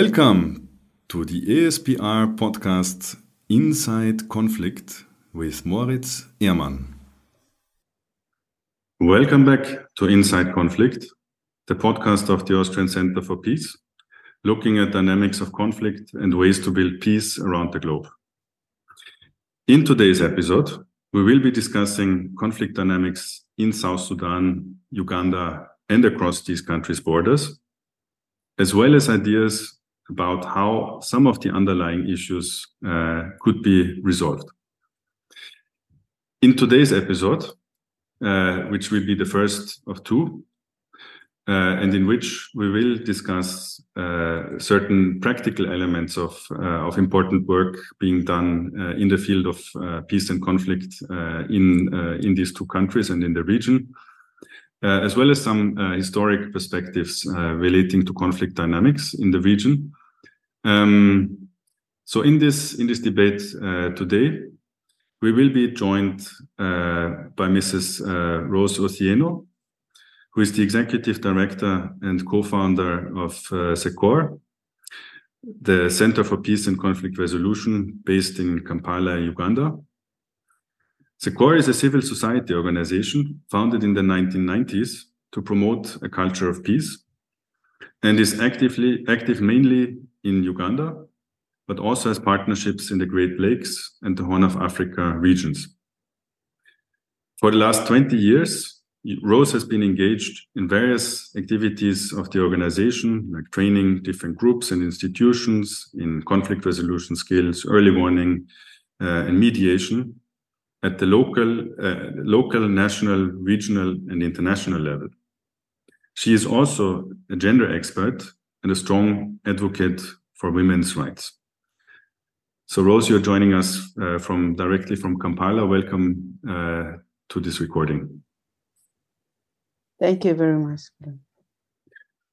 Welcome to the ASPR podcast Inside Conflict with Moritz Ehrmann. Welcome back to Inside Conflict, the podcast of the Austrian Center for Peace, looking at dynamics of conflict and ways to build peace around the globe. In today's episode, we will be discussing conflict dynamics in South Sudan, Uganda, and across these countries' borders as well as ideas about how some of the underlying issues uh, could be resolved. In today's episode, uh, which will be the first of two, uh, and in which we will discuss uh, certain practical elements of, uh, of important work being done uh, in the field of peace and conflict in, in these two countries and in the region. Uh, as well as some uh, historic perspectives uh, relating to conflict dynamics in the region. Um, so in this in this debate today, we will be joined by Mrs. Rose Othieno, who is the executive director and co-founder of uh, CECORE, the Center for Peace and Conflict Resolution based in Kampala, Uganda. CECORE is a civil society organization founded in the 1990s to promote a culture of peace and is actively active mainly in Uganda, but also has partnerships in the Great Lakes and the Horn of Africa regions. For the last 20 years, Rose has been engaged in various activities of the organization, like training different groups and institutions in conflict resolution skills, early warning, uh, and mediation, at the local, uh, local, national, regional, and international level. She is also a gender expert and a strong advocate for women's rights. So, Rose, you're joining us uh, from directly from Kampala. Welcome uh, to this recording. Thank you very much.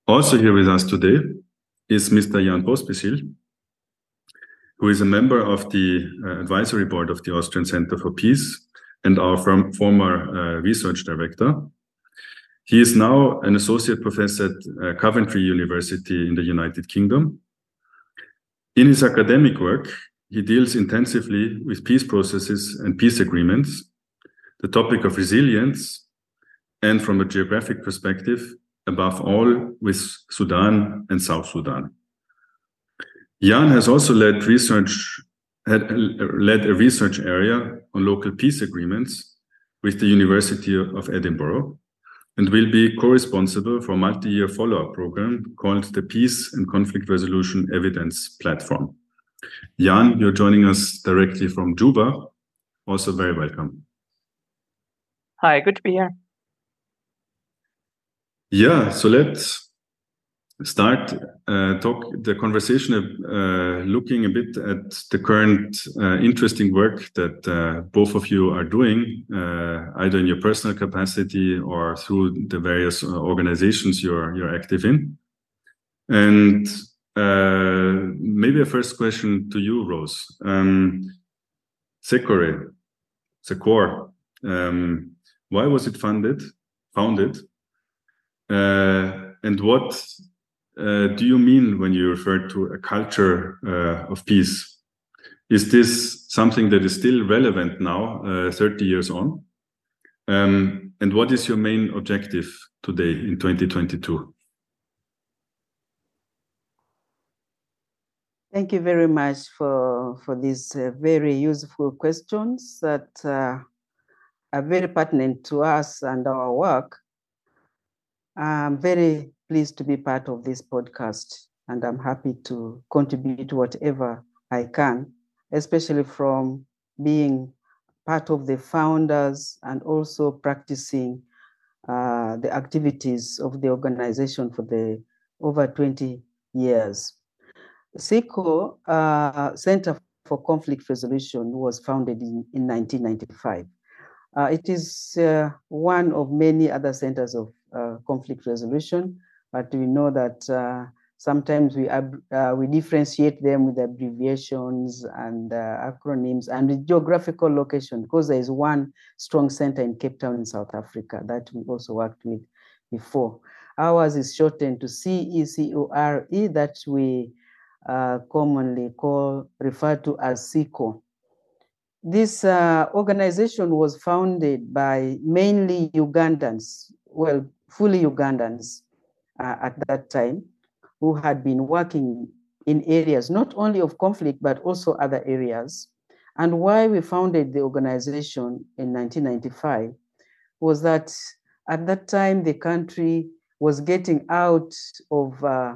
Also here with us today is Mr. Jan Pospisil, who is a member of the uh, advisory board of the Austrian Center for Peace and our firm, former uh, research director. He is now an associate professor at uh, Coventry University in the United Kingdom. In his academic work, he deals intensively with peace processes and peace agreements, the topic of resilience, and from a geographic perspective, above all, with Sudan and South Sudan. Jan has also led research had led a research area on local peace agreements with the University of Edinburgh and will be co-responsible for a multi-year follow-up program called the Peace and Conflict Resolution Evidence Platform. Jan, you're joining us directly from Juba. Also very welcome. Hi, good to be here. Yeah, so let's start uh, talk the conversation uh, looking a bit at the current uh, interesting work that uh, both of you are doing uh, either in your personal capacity or through the various uh, organizations you're you're active in. And maybe a first question to you rose. Um, CECORE CECORE um, why was it funded founded? And what uh, do you mean when you refer to a culture uh, of peace? Is this something that is still relevant now, uh, 30 years on? Um, and what is your main objective today in 2022? Thank you very much for, for these uh, very useful questions that uh, are very pertinent to us and our work. I'm very pleased to be part of this podcast, and I'm happy to contribute whatever I can, especially from being part of the founders and also practicing uh, the activities of the organization for the over 20 years. CECORE uh, Center for Conflict Resolution was founded in, in 1995. Uh, it is uh, one of many other centers of uh, conflict resolution but we know that uh, sometimes we uh, we differentiate them with abbreviations and uh, acronyms and with geographical location because there is one strong center in Cape Town in South Africa that we also worked with before. Ours is shortened to CECORE that we uh, commonly call referred to as SICO. This uh, organization was founded by mainly Ugandans, well, fully Ugandans uh, at that time, who had been working in areas not only of conflict, but also other areas. And why we founded the organization in 1995 was that at that time the country was getting out of uh,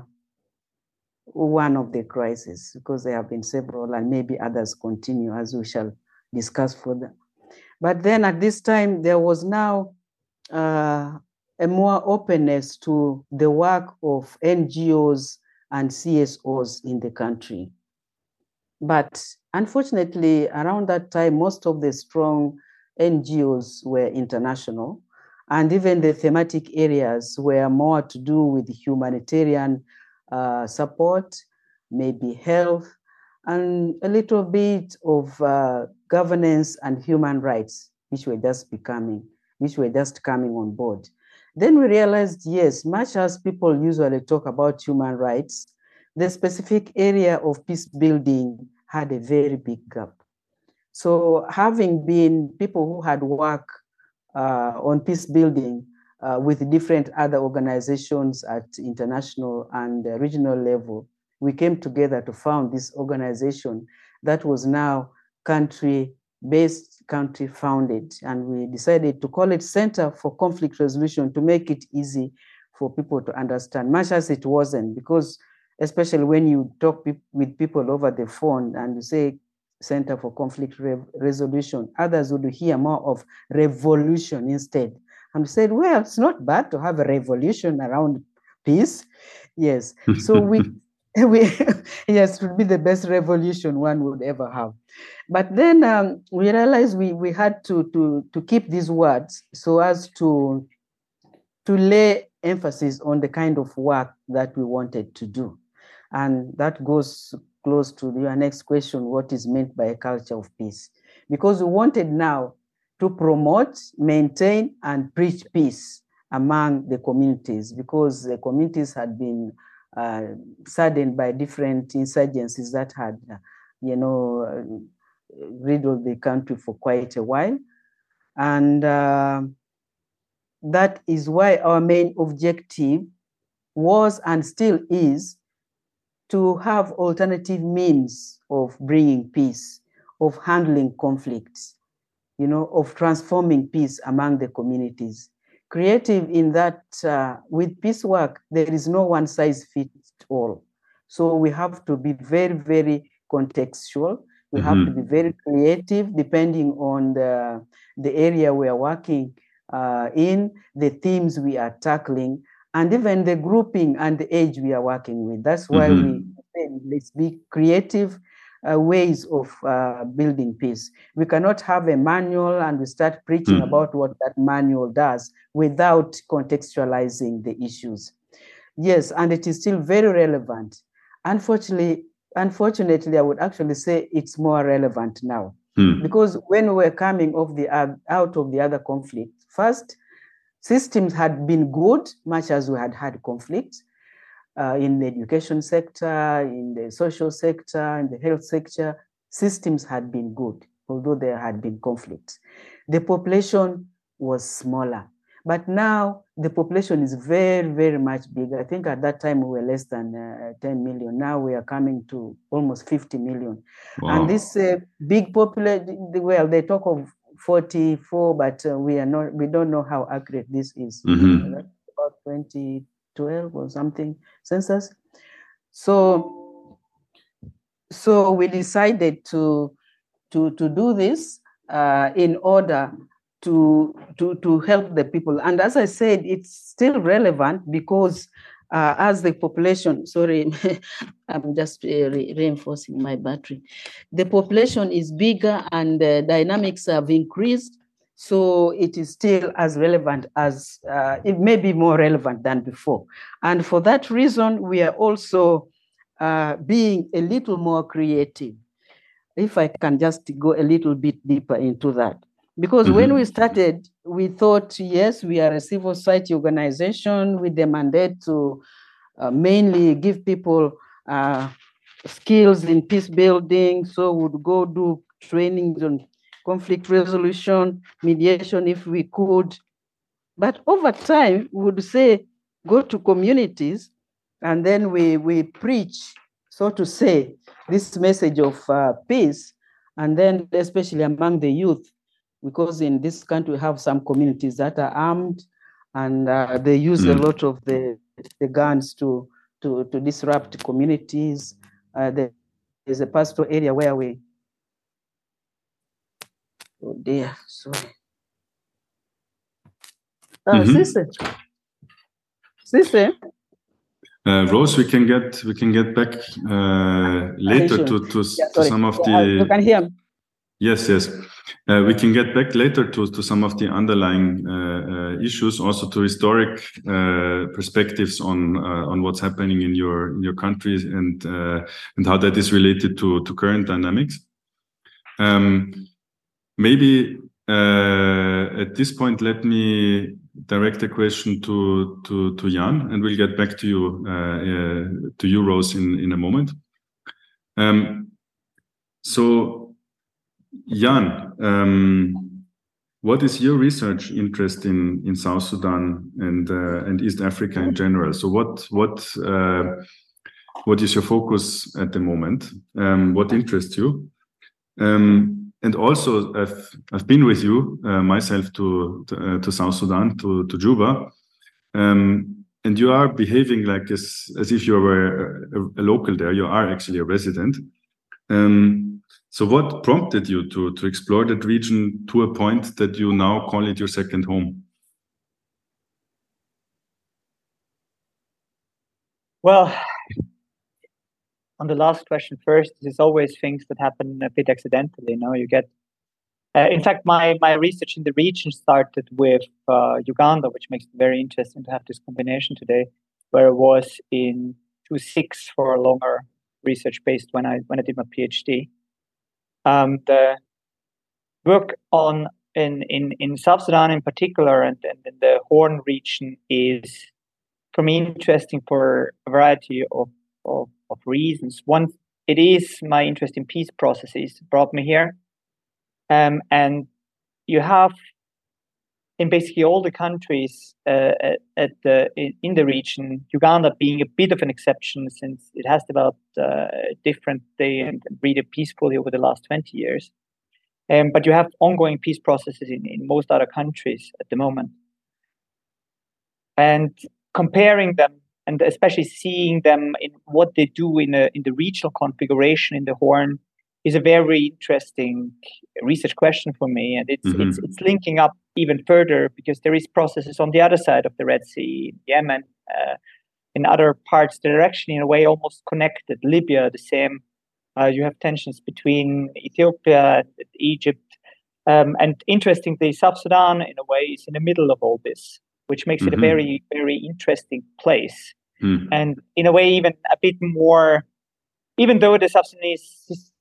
one of the crises because there have been several and maybe others continue as we shall discuss further. But then at this time, there was now uh, a more openness to the work of NGOs and CSOs in the country. But unfortunately, around that time, most of the strong NGOs were international, and even the thematic areas were more to do with humanitarian uh, support, maybe health, and a little bit of uh, governance and human rights, which were just becoming, which were just coming on board. Then we realized, yes, much as people usually talk about human rights, the specific area of peace building had a very big gap. So having been people who had worked uh, on peace building uh, with different other organizations at international and regional level, we came together to found this organization that was now country based, country founded. And we decided to call it Center for Conflict Resolution to make it easy for people to understand, much as it wasn't, because especially when you talk with people over the phone and you say Center for Conflict Re Resolution, others would hear more of revolution instead. And said, well, it's not bad to have a revolution around peace. Yes. So we we yes, would be the best revolution one would ever have. But then um, we realized we, we had to, to, to keep these words so as to, to lay emphasis on the kind of work that we wanted to do. And that goes close to your next question what is meant by a culture of peace? Because we wanted now to promote, maintain, and preach peace among the communities because the communities had been uh, saddened by different insurgencies that had, uh, you know, riddled the country for quite a while. And uh, that is why our main objective was and still is to have alternative means of bringing peace, of handling conflicts, you know, of transforming peace among the communities. Creative in that uh, with peace work, there is no one size fits all. So we have to be very, very contextual we mm-hmm. have to be very creative depending on the, the area we are working uh, in, the themes we are tackling, and even the grouping and the age we are working with. That's why mm-hmm. we say let's be creative uh, ways of uh, building peace. We cannot have a manual and we start preaching mm-hmm. about what that manual does without contextualizing the issues. Yes, and it is still very relevant. Unfortunately, unfortunately, I would actually say it's more relevant now. Hmm. Because when we were coming off the, uh, out of the other conflict, first, systems had been good, much as we had had conflict uh, in the education sector, in the social sector, in the health sector. Systems had been good, although there had been conflict. The population was smaller. But now the population is very, very much bigger. I think at that time we were less than uh, 10 million. Now we are coming to almost 50 million. Wow. And this uh, big population, well, they talk of 44, but uh, we are not, we don't know how accurate this is. Mm-hmm. About 2012 or something census. So, so we decided to, to, to do this uh, in order to, to, to help the people. And as I said, it's still relevant because uh, as the population, sorry, I'm just uh, re- reinforcing my battery. The population is bigger and the dynamics have increased. So it is still as relevant as, uh, it may be more relevant than before. And for that reason, we are also uh, being a little more creative. If I can just go a little bit deeper into that. Because mm-hmm. when we started, we thought, yes, we are a civil society organization with the mandate to uh, mainly give people uh, skills in peace building. So would go do trainings on conflict resolution, mediation if we could. But over time, we would say, go to communities and then we, we preach, so to say, this message of uh, peace. And then, especially among the youth, because in this country we have some communities that are armed and uh, they use mm. a lot of the, the guns to, to, to disrupt communities. Uh, there's a pastoral area where we, oh dear, sorry. Uh, mm-hmm. Uh, Rose, we can get we can get back uh, later to to, yeah, to, some of yeah, the. You can hear. Me. Yes, yes. Uh, we can get back later to, to some of the underlying uh, uh, issues, also to historic uh, perspectives on uh, on what's happening in your in your country and uh, and how that is related to to current dynamics. Um, maybe at this point, let me direct a question to to to Jan, and we'll get back to you to you, Rose, in in a moment. Um, so Jan, um, what is your research interest in in South Sudan and uh, and East Africa in general? So what what uh, what is your focus at the moment? Um, what interests you? Um, and also, I've I've been with you uh, myself to to, uh, to, South Sudan to to Juba, um, and you are behaving like as as if you were a, a local there. You are actually a resident. Um, so what prompted you to, to explore that region to a point that you now call it your second home? Well, on the last question first, there's always things that happen a bit accidentally. You know, you get. Uh, in fact, my my research in the region started with uh, Uganda, which makes it very interesting to have this combination today. Where I was in two six for a longer research based when I when I did my PhD, um, the work on in, in, in South Sudan in particular and, and in the Horn region is for me interesting for a variety of, of, of reasons. One, it is my interest in peace processes brought me here. Um, and you have in basically all the countries uh, at, the in, in, the region, Uganda being a bit of an exception since it has developed uh, differently and really peacefully over the last 20 years. Um, but you have ongoing peace processes in, in most other countries at the moment. And comparing them and especially seeing them in what they do in, a, in the regional configuration in the Horn is a very interesting research question for me, and it's mm-hmm. it's, it's linking up even further because there is processes on the other side of the Red Sea, in Yemen, uh, in other parts that are actually in a way almost connected. Libya, the same. Uh, you have tensions between Ethiopia and Egypt, um, and interestingly, South Sudan in a way is in the middle of all this, which makes mm-hmm. it a mm-hmm. very very interesting place, mm. and in a way even a bit more. Even though the South Sudanese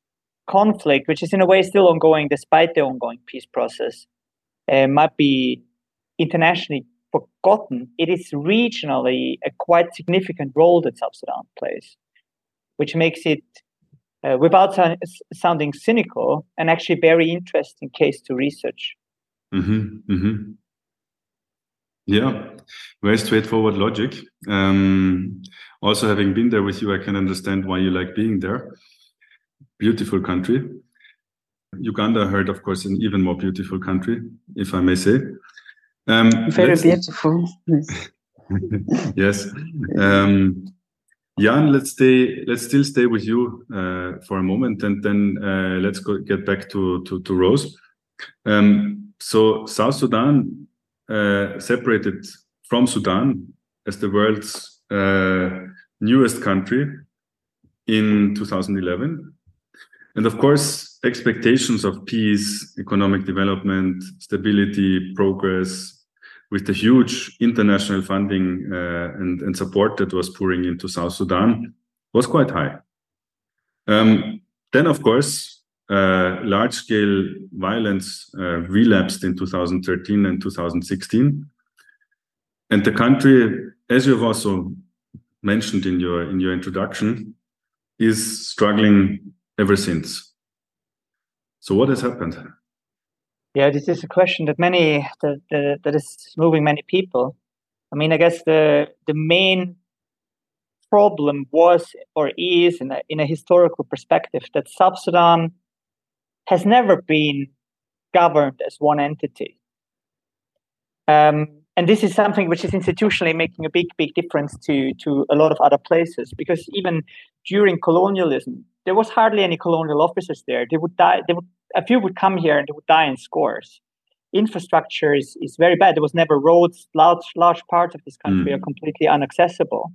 conflict, which is in a way still ongoing despite the ongoing peace process, uh, might be internationally forgotten, it is regionally a quite significant role that South Sudan plays, which makes it, uh, without sounding cynical, an actually very interesting case to research. Mm-hmm, mm-hmm. Yeah, very straightforward logic. Um, also, having been there with you, I can understand why you like being there beautiful country. Uganda, heard, of course, an even more beautiful country, if I may say. Um, Very beautiful. yes. Um, Jan, let's stay. Let's still stay with you uh, for a moment, and then uh, let's go get back to to, to Rose. Um, so South Sudan uh, separated from Sudan as the world's uh, newest country in 2011 and of course, expectations of peace, economic development, stability, progress, with the huge international funding uh, and, and, support that was pouring into South Sudan, was quite high. Um, then, of course, uh, large scale violence uh, relapsed in 2013 and 2016. And the country, as you've also mentioned in your in your introduction, is struggling ever since. So what has happened? Yeah, this is a question that many that, that, that is moving many people. I mean, I guess the the main problem was or is in a, in a historical perspective that South Sudan has never been governed as one entity. Um, and this is something which is institutionally making a big, big difference to, to a lot of other places because even during colonialism, there was hardly any colonial officers there. They would die. They would a few would come here and they would die in scores. Infrastructure is, is very bad. There was never roads. Large large parts of this country mm. are completely inaccessible.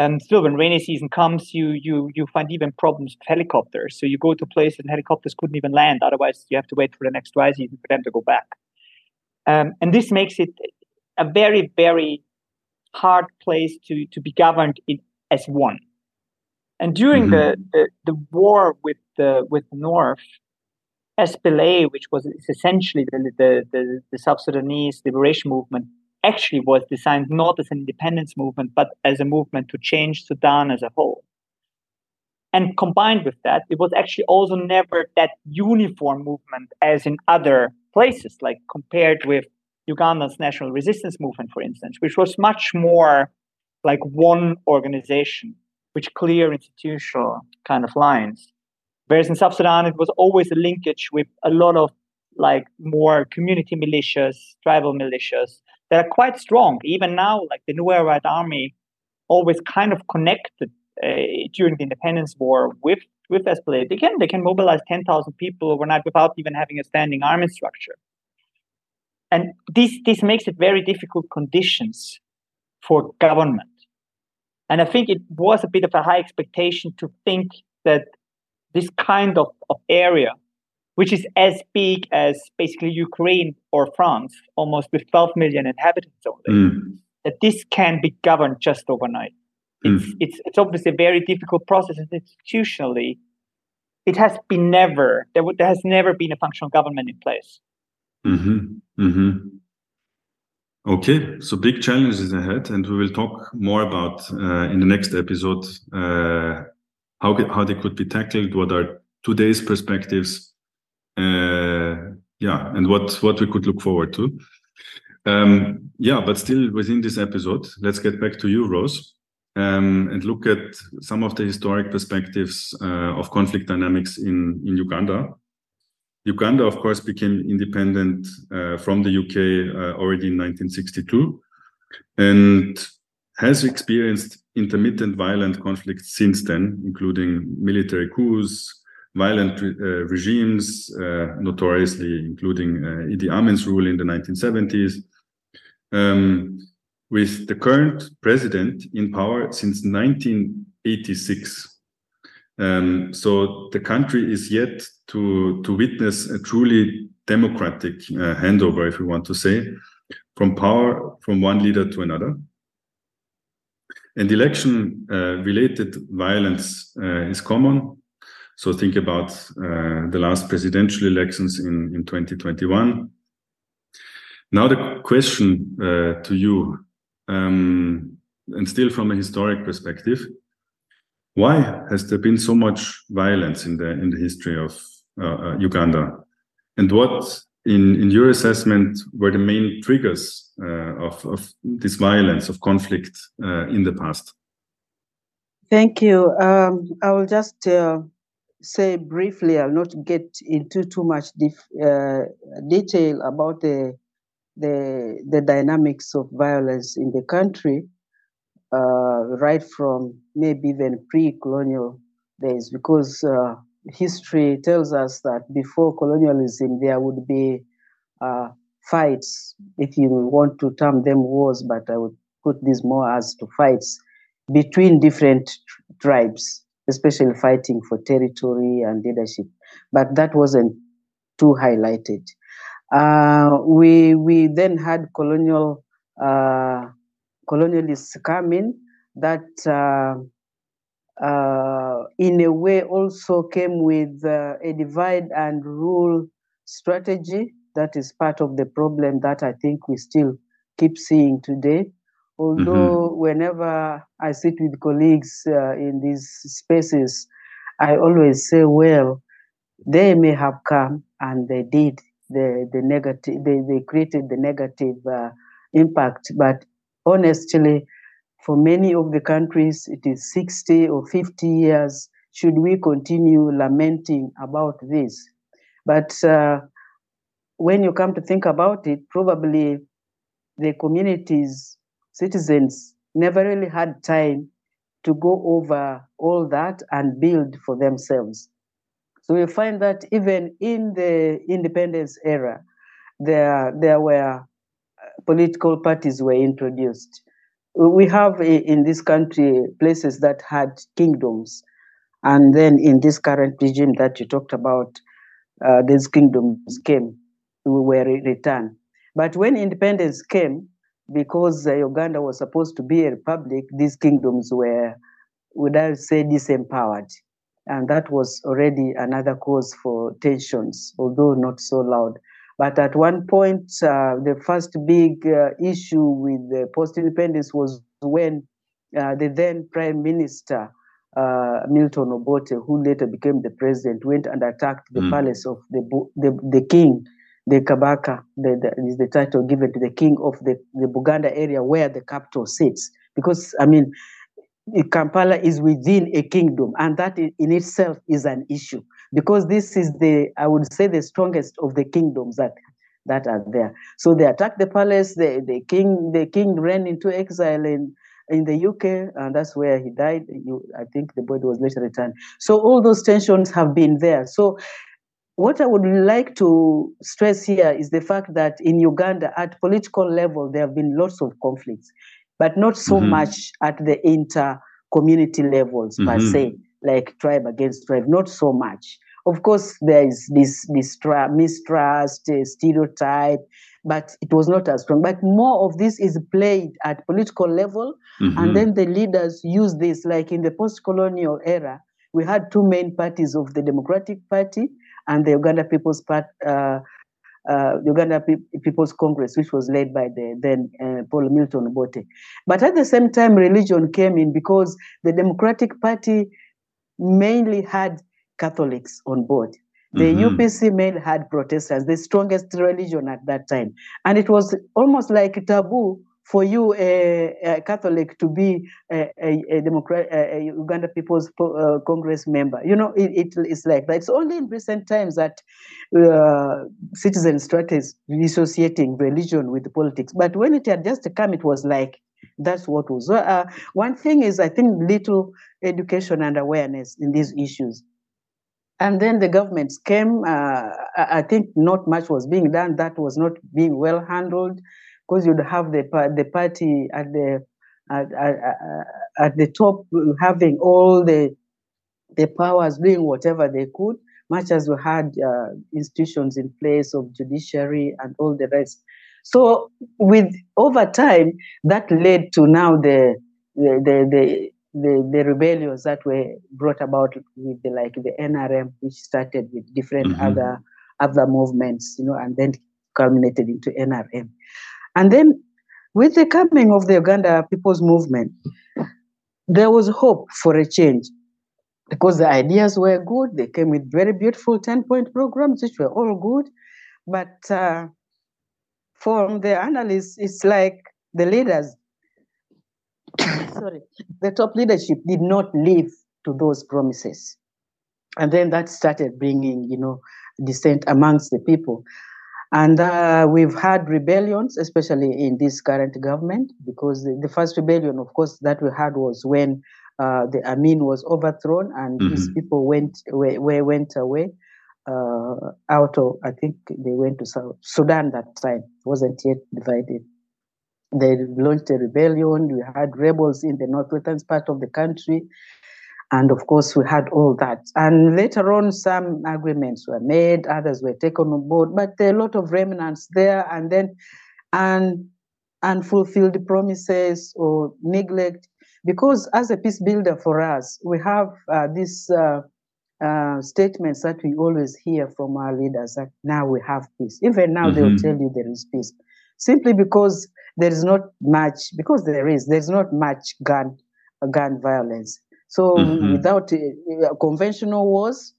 And still, when rainy season comes, you you you find even problems with helicopters. So you go to places and helicopters couldn't even land. Otherwise, you have to wait for the next dry season for them to go back. Um, and this makes it a very very hard place to to be governed in as one. And during mm-hmm. the, the, the war with the with the North, SPLA, which was essentially the, the, the, the South Sudanese liberation movement, actually was designed not as an independence movement, but as a movement to change Sudan as a whole. And combined with that, it was actually also never that uniform movement as in other places, like compared with Uganda's national resistance movement, for instance, which was much more like one organization, with clear institutional kind of lines. Whereas in South Sudan, it was always a linkage with a lot of like more community militias, tribal militias that are quite strong. Even now, like the Nuer White Army, always kind of connected uh, during the independence war with with SPLA. They can they can mobilize ten thousand people overnight without even having a standing army structure. And this this makes it very difficult conditions for government. And I think it was a bit of a high expectation to think that this kind of, of area, which is as big as basically Ukraine or France, almost with 12 million inhabitants only, mm. that this can be governed just overnight. Mm. It's, it's, it's obviously a very difficult process and institutionally. It has been never, there, w- there has never been a functional government in place. Mm-hmm. Mm-hmm. Okay, so big challenges ahead, and we will talk more about uh, in the next episode uh, how how they could be tackled, what are today's perspectives, uh, yeah, and what what we could look forward to. Um, yeah, but still within this episode, let's get back to you, Rose, um, and look at some of the historic perspectives uh, of conflict dynamics in in Uganda. Uganda, of course, became independent uh, from the UK uh, already in 1962, and has experienced intermittent violent conflicts since then, including military coups, violent uh, regimes, uh, notoriously including uh, Idi Amin's rule in the 1970s, um, with the current president in power since 1986. Um, so the country is yet to, to witness a truly democratic uh, handover, if you want to say, from power from one leader to another. And election uh, related violence uh, is common. So think about uh, the last presidential elections in, in 2021. Now the question uh, to you, um, and still from a historic perspective, why has there been so much violence in the in the history of uh, uh, Uganda, and what in, in your assessment were the main triggers uh, of, of this violence, of conflict uh, in the past? Thank you. Um, I will just say briefly, I'll not get into too much uh, detail about the, the, the dynamics of violence in the country, uh, right from maybe even pre-colonial days, because history tells us that before colonialism, there would be uh, fights, if you want to term them wars, but I would put this more as to fights between different tribes, especially fighting for territory and leadership. But that wasn't too highlighted. Uh, we we then had colonial uh, colonialists come in that uh, uh, in a way also came with uh, a divide and rule strategy that is part of the problem that I think we still keep seeing today Although mm-hmm. whenever I sit with colleagues uh, in these spaces, I always say, well, they may have come and they did the, the negative, they, they created the negative uh, impact. But honestly, for many of the countries, it is 60 or 50 years. Should we continue lamenting about this? But uh, when you come to think about it, probably the communities, citizens, never really had time to go over all that and build for themselves. So we find that even in the independence era, there, there were uh, political parties were introduced. We have in this country places that had kingdoms. And then in this current regime that you talked about, uh, these kingdoms came, we were returned. But when independence came, because uh, Uganda was supposed to be a republic, these kingdoms were, would I say, disempowered. And that was already another cause for tensions, although not so loud. But at one point, uh, the first big uh, issue with the post independence was when uh, the then Prime Minister, uh, Milton Obote, who later became the president, went and attacked the mm. palace of the, the, the king, the Kabaka, the, the, is the title given to the king of the, the Buganda area where the capital sits. Because, I mean, Kampala is within a kingdom, and that in itself is an issue because this is the, I would say, the strongest of the kingdoms that that are there. So they attacked the palace. The, the king, the king ran into exile in in the UK, and that's where he died. You, I think the body was later returned. So all those tensions have been there. So what I would like to stress here is the fact that in Uganda, at political level, there have been lots of conflicts but not so mm-hmm. much at the inter community levels mm-hmm. per se, like tribe against tribe, not so much. Of course, there is this, this mistrust, uh, stereotype, but it was not as strong. But more of this is played at political level, mm-hmm. and then the leaders use this, like in the post-colonial era, we had two main parties of the Democratic Party and the Uganda People's Party, uh, uh, Uganda People's Congress, which was led by the then uh, Paul Milton Obote. But at the same time, religion came in because the Democratic Party mainly had Catholics on board. The mm-hmm. UPC mainly had Protestants, the strongest religion at that time. And it was almost like a taboo for you, a, a Catholic, to be a, a, a Democrat, a, Uganda People's uh, Congress member. You know, it, it, it's like that. It's only in recent times that uh, citizens started dissociating religion with politics. But when it had just come, it was like that's what was. Uh, one thing is, I think, little education and awareness in these issues. And then the governments came. Uh, I think not much was being done. That was not being well handled because you'd have the the party at the at, at, at the top having all the the powers doing whatever they could, much as we had uh, institutions in place of judiciary and all the rest. So, with over time, that led to now the the the, the the, the rebellions that were brought about with the like the NRM, which started with different mm-hmm. other other movements, you know, and then culminated into NRM. And then with the coming of the Uganda People's Movement, there was hope for a change because the ideas were good. They came with very beautiful 10 point programs, which were all good. But uh, from the analysts, it's like the leaders, sorry, the top leadership did not live to those promises. And then that started bringing, you know, dissent amongst the people. And uh, we've had rebellions, especially in this current government, because the, the, first rebellion, of course, that we had was when uh, the Amin was overthrown and mm-hmm. his people went where went away uh, out of. I think they went to South Sudan that time. It wasn't yet divided. They launched a rebellion. We had rebels in the northwestern part of the country. And of course, we had all that. And later on, some agreements were made, others were taken on board, but there are a lot of remnants there. And then, and unfulfilled promises or neglect. Because as a peace builder for us, we have uh, these uh, uh, statements that we always hear from our leaders that now we have peace. Even now, mm-hmm. they'll tell you there is peace. simply because there is not much, because there is, there's not much gun, gun violence. So mm-hmm. without uh, conventional wars,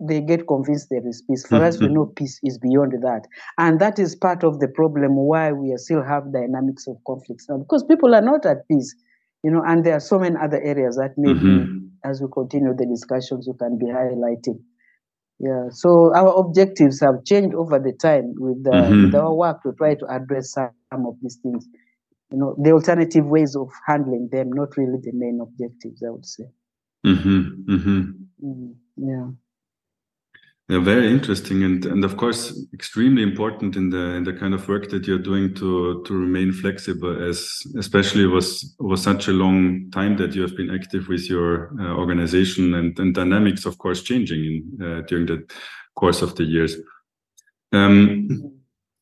they get convinced there is peace. For mm-hmm. us, we mm-hmm. know peace is beyond that. And that is part of the problem why we still have dynamics of conflicts now, because people are not at peace, you know, and there are so many other areas that maybe mm-hmm. as we continue the discussions, we can be highlighting. Yeah, so our objectives have changed over the time with, uh, mm-hmm. with our work to try to address some of these things. You know, the alternative ways of handling them, not really the main objectives, I would say. Mm-hmm. Mm-hmm. Mm, yeah. Yeah, very interesting, and and of course, extremely important in the in the kind of work that you're doing to to remain flexible, as especially was was such a long time that you have been active with your uh, organization, and and dynamics, of course, changing in, uh, during the course of the years. Um,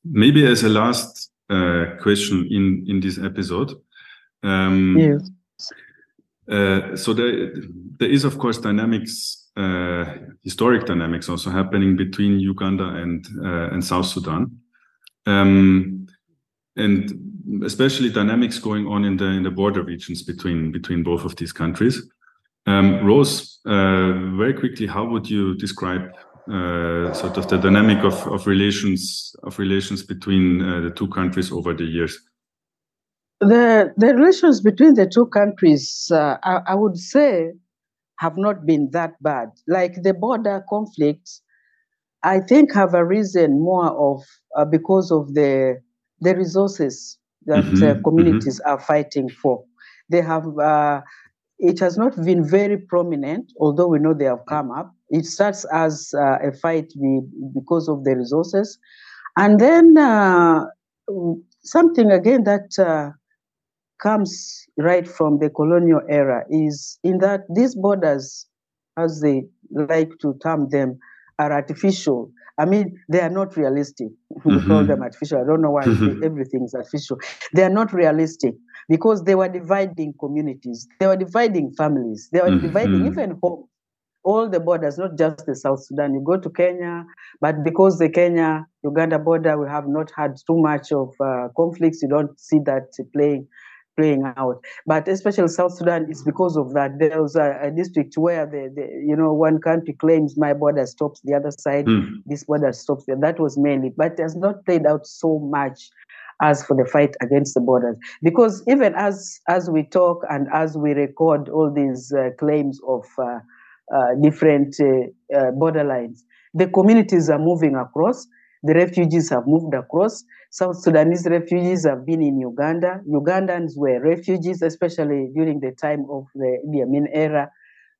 maybe as a last uh, question in in this episode. Um, yes. Uh, so there there is, of course, dynamics uh, historic dynamics also happening between Uganda and uh, and South Sudan, um, and especially dynamics going on in the in the border regions between between both of these countries. Um, Rose, uh, very quickly, how would you describe uh, sort of the dynamic of, of relations of relations between uh, the two countries over the years? The the relations between the two countries, uh, I, I would say, have not been that bad. Like the border conflicts, I think have arisen more of uh, because of the the resources that mm-hmm, uh, communities mm-hmm. are fighting for. They have uh, it has not been very prominent, although we know they have come up. It starts as uh, a fight because of the resources, and then uh, something again that uh, comes right from the colonial era is in that these borders, as they like to term them, are artificial. I mean, they are not realistic. Mm-hmm. we call them artificial. I don't know why mm-hmm. everything is artificial. They are not realistic because they were dividing communities, they were dividing families, they were mm-hmm. dividing even homes. All the borders, not just the South Sudan. You go to Kenya, but because the Kenya Uganda border, we have not had too much of uh, conflicts. You don't see that playing playing out. But especially South Sudan is because of that. There was a, a district where the, the, you know one country claims my border stops the other side, mm. this border stops there. That was mainly, but it has not played out so much as for the fight against the borders. Because even as as we talk and as we record all these uh, claims of uh, different uh, uh, borderlines, the communities are moving across. The refugees have moved across. South Sudanese refugees have been in Uganda. Ugandans were refugees, especially during the time of the Idi Amin era.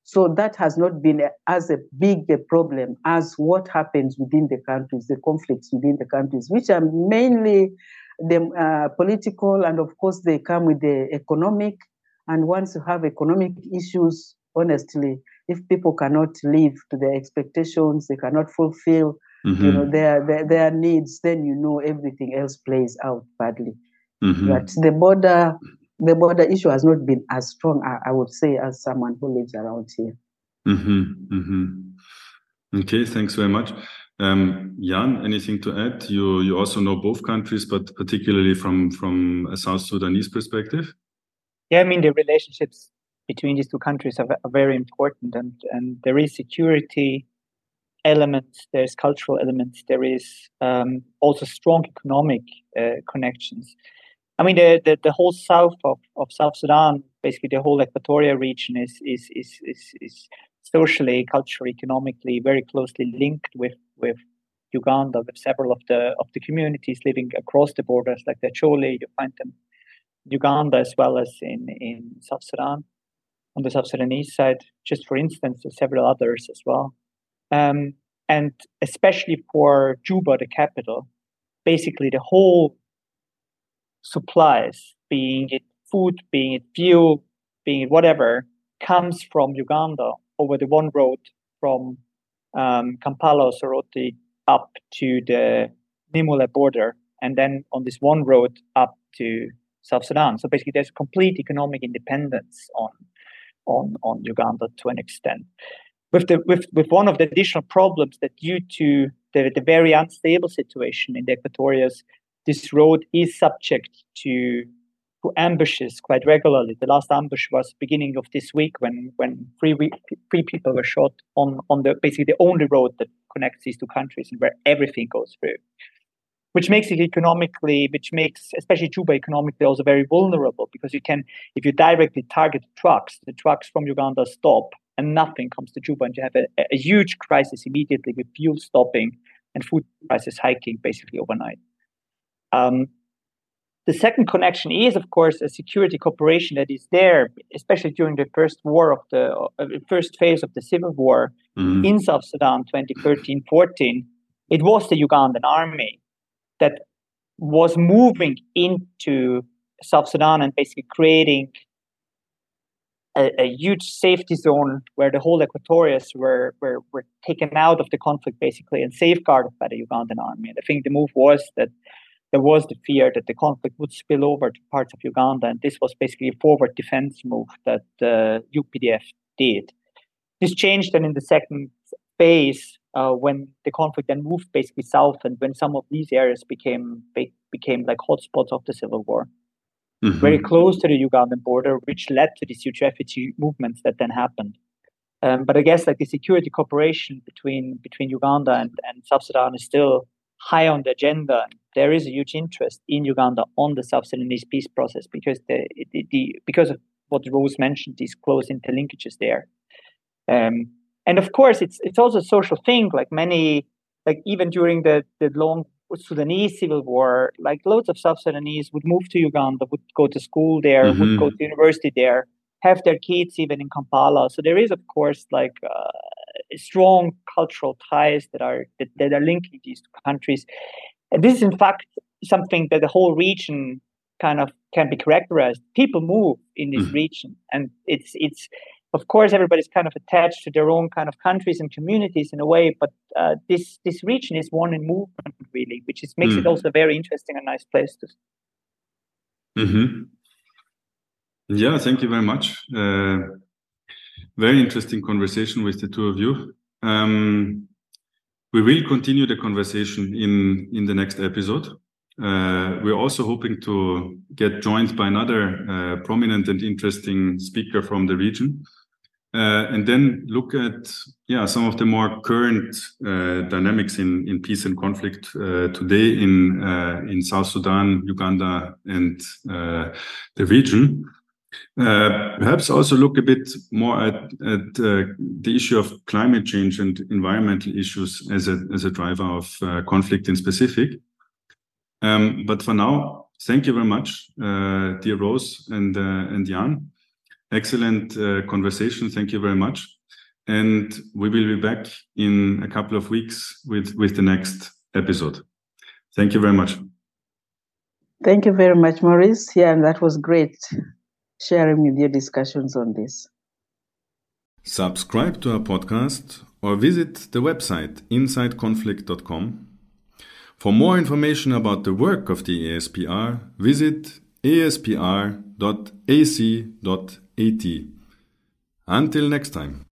So that has not been as a big a problem as what happens within the countries, the conflicts within the countries, which are mainly the uh, political, and of course they come with the economic. And once you have economic issues, honestly, if people cannot live to their expectations, they cannot fulfill mm-hmm. you know their, their their needs then you know everything else plays out badly mm-hmm. but the border the border issue has not been as strong I, I would say as someone who lives around here mm-hmm. mm-hmm. okay thanks very much um, Jan, anything to add? You you also know both countries, but particularly from from a South Sudanese perspective. Yeah, I mean the relationships between these two countries are, are very important, and and there is security elements, there's cultural elements, there is um, also strong economic uh, connections. I mean, the, the, the, whole south of, of South Sudan, basically the whole Equatoria region is, is, is, is, is socially, culturally, economically very closely linked with, with Uganda, with several of the, of the communities living across the borders, like the Chole, you find them Uganda as well as in, in South Sudan, on the South Sudanese side, just for instance, several others as well. Um, and especially for Juba, the capital, basically the whole supplies, being it food, being it fuel, being it whatever, comes from Uganda over the one road from um, Kampala, Soroti, up to the Nimule border, and then on this one road up to South Sudan. So basically, there's complete economic independence on on on Uganda to an extent with the with, with one of the additional problems that due to the, the very unstable situation in the Equatorias, this road is subject to to ambushes quite regularly. The last ambush was beginning of this week when when three three people were shot on on the basically the only road that connects these two countries and where everything goes through, which makes it economically, which makes especially Juba economically also very vulnerable because you can if you directly target trucks, the trucks from Uganda stop and nothing comes to Juba, and you have a, a huge crisis immediately with fuel stopping and food prices hiking basically overnight. Um, the second connection is, of course, a security cooperation that is there, especially during the first war of the uh, first phase of the civil war mm-hmm. in South Sudan, 2013-14. It was the Ugandan army that was moving into South Sudan and basically creating a, a, huge safety zone where the whole Equatorians were, were were taken out of the conflict basically and safeguarded by the Ugandan army. And I think the move was that there was the fear that the conflict would spill over to parts of Uganda, and this was basically a forward defense move that uh, UPDF did. This changed then in the second phase uh, when the conflict then moved basically south, and when some of these areas became became like hotspots of the civil war, mm-hmm. very close to the Ugandan border, which led to these huge refugee movements that then happened. Um, but I guess like the security cooperation between between Uganda and, and South Sudan is still high on the agenda. There is a huge interest in Uganda on the South Sudanese peace process because the, the, the because of what Rose mentioned, these close interlinkages there. Um, and of course, it's it's also a social thing. Like many, like even during the the long Sudanese civil war, like loads of South Sudanese would move to Uganda, would go to school there, mm-hmm. would go to university there, have their kids even in Kampala. So there is, of course, like uh, strong cultural ties that are that, that are linking these two countries. And this is in fact something that the whole region kind of can be characterized. People move in this mm. region, and it's it's of course everybody's kind of attached to their own kind of countries and communities in a way, but uh, this this region is one in movement really, which is makes mm. it also a very interesting and nice place to. Mm-hmm. Yeah, thank you very much. Uh, very interesting conversation with the two of you. Um, we will continue the conversation in in the next episode. Uh, we're also hoping to get joined by another uh, prominent and interesting speaker from the region, uh, and then look at yeah some of the more current uh, dynamics in in peace and conflict uh, today in uh, in South Sudan, Uganda, and the region. Uh, perhaps also look a bit more at, at uh, the issue of climate change and environmental issues as a, as a driver of uh, conflict in specific. Um, but for now, thank you very much, uh, dear Rose and, uh, and Jan. Excellent uh, conversation. Thank you very much. And we will be back in a couple of weeks with, with the next episode. Thank you very much. Thank you very much, Moritz. Yeah, and that was great sharing with your discussions on this. Subscribe to our podcast or visit the website insideconflict.com. For more information about the work of the ASPR, visit Until next time.